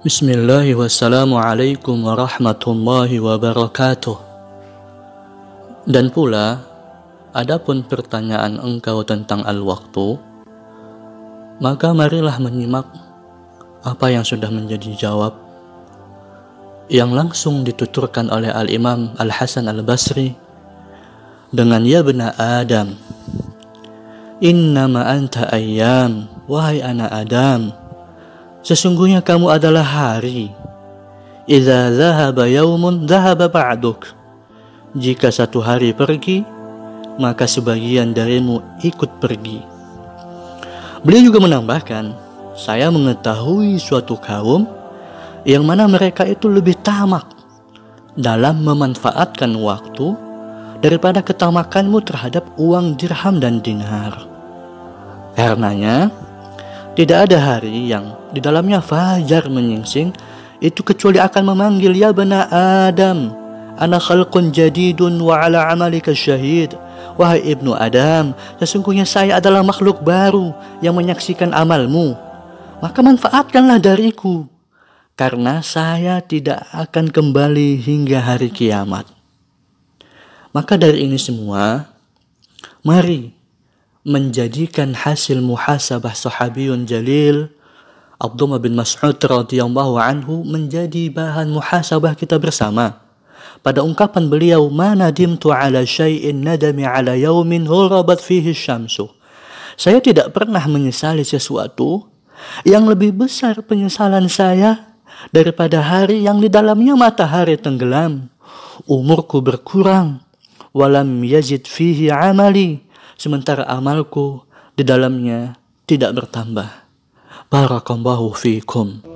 Bismillah wassalamualaikum warahmatullahi wabarakatuh. Dan pula, adapun pertanyaan engkau tentang al-waktu, maka marilah menyimak apa yang sudah menjadi jawab yang langsung dituturkan oleh Al-Imam Al-Hasan Al-Basri dengan ya bena Adam Innama anta ayyam wahai anak Adam Sesungguhnya kamu adalah hari. Idza dhahaba yaumun dhahaba ba'duk. Jika satu hari pergi, maka sebagian darimu ikut pergi. Beliau juga menambahkan, saya mengetahui suatu kaum yang mana mereka itu lebih tamak dalam memanfaatkan waktu daripada ketamakanmu terhadap uang dirham dan dinar. Karenanya, tidak ada hari yang di dalamnya fajar menyingsing itu kecuali akan memanggil ya bena Adam ana khalqun jadidun wa ala amalika syahid. Wahai ibnu Adam sesungguhnya saya adalah makhluk baru yang menyaksikan amalmu. Maka manfaatkanlah dariku karena saya tidak akan kembali hingga hari kiamat. Maka dari ini semua mari menjadikan hasil muhasabah sahabiyun jalil Abdullah bin Mas'ud radhiyallahu anhu menjadi bahan muhasabah kita bersama. Pada ungkapan beliau, "Ma nadimtu ala syai'in nadami ala yaumin hurabat fihi syamsu." Saya tidak pernah menyesali sesuatu yang lebih besar penyesalan saya daripada hari yang di dalamnya matahari tenggelam. Umurku berkurang, walam yazid fihi amali sementara amalku di dalamnya tidak bertambah. Barakallahu fiikum.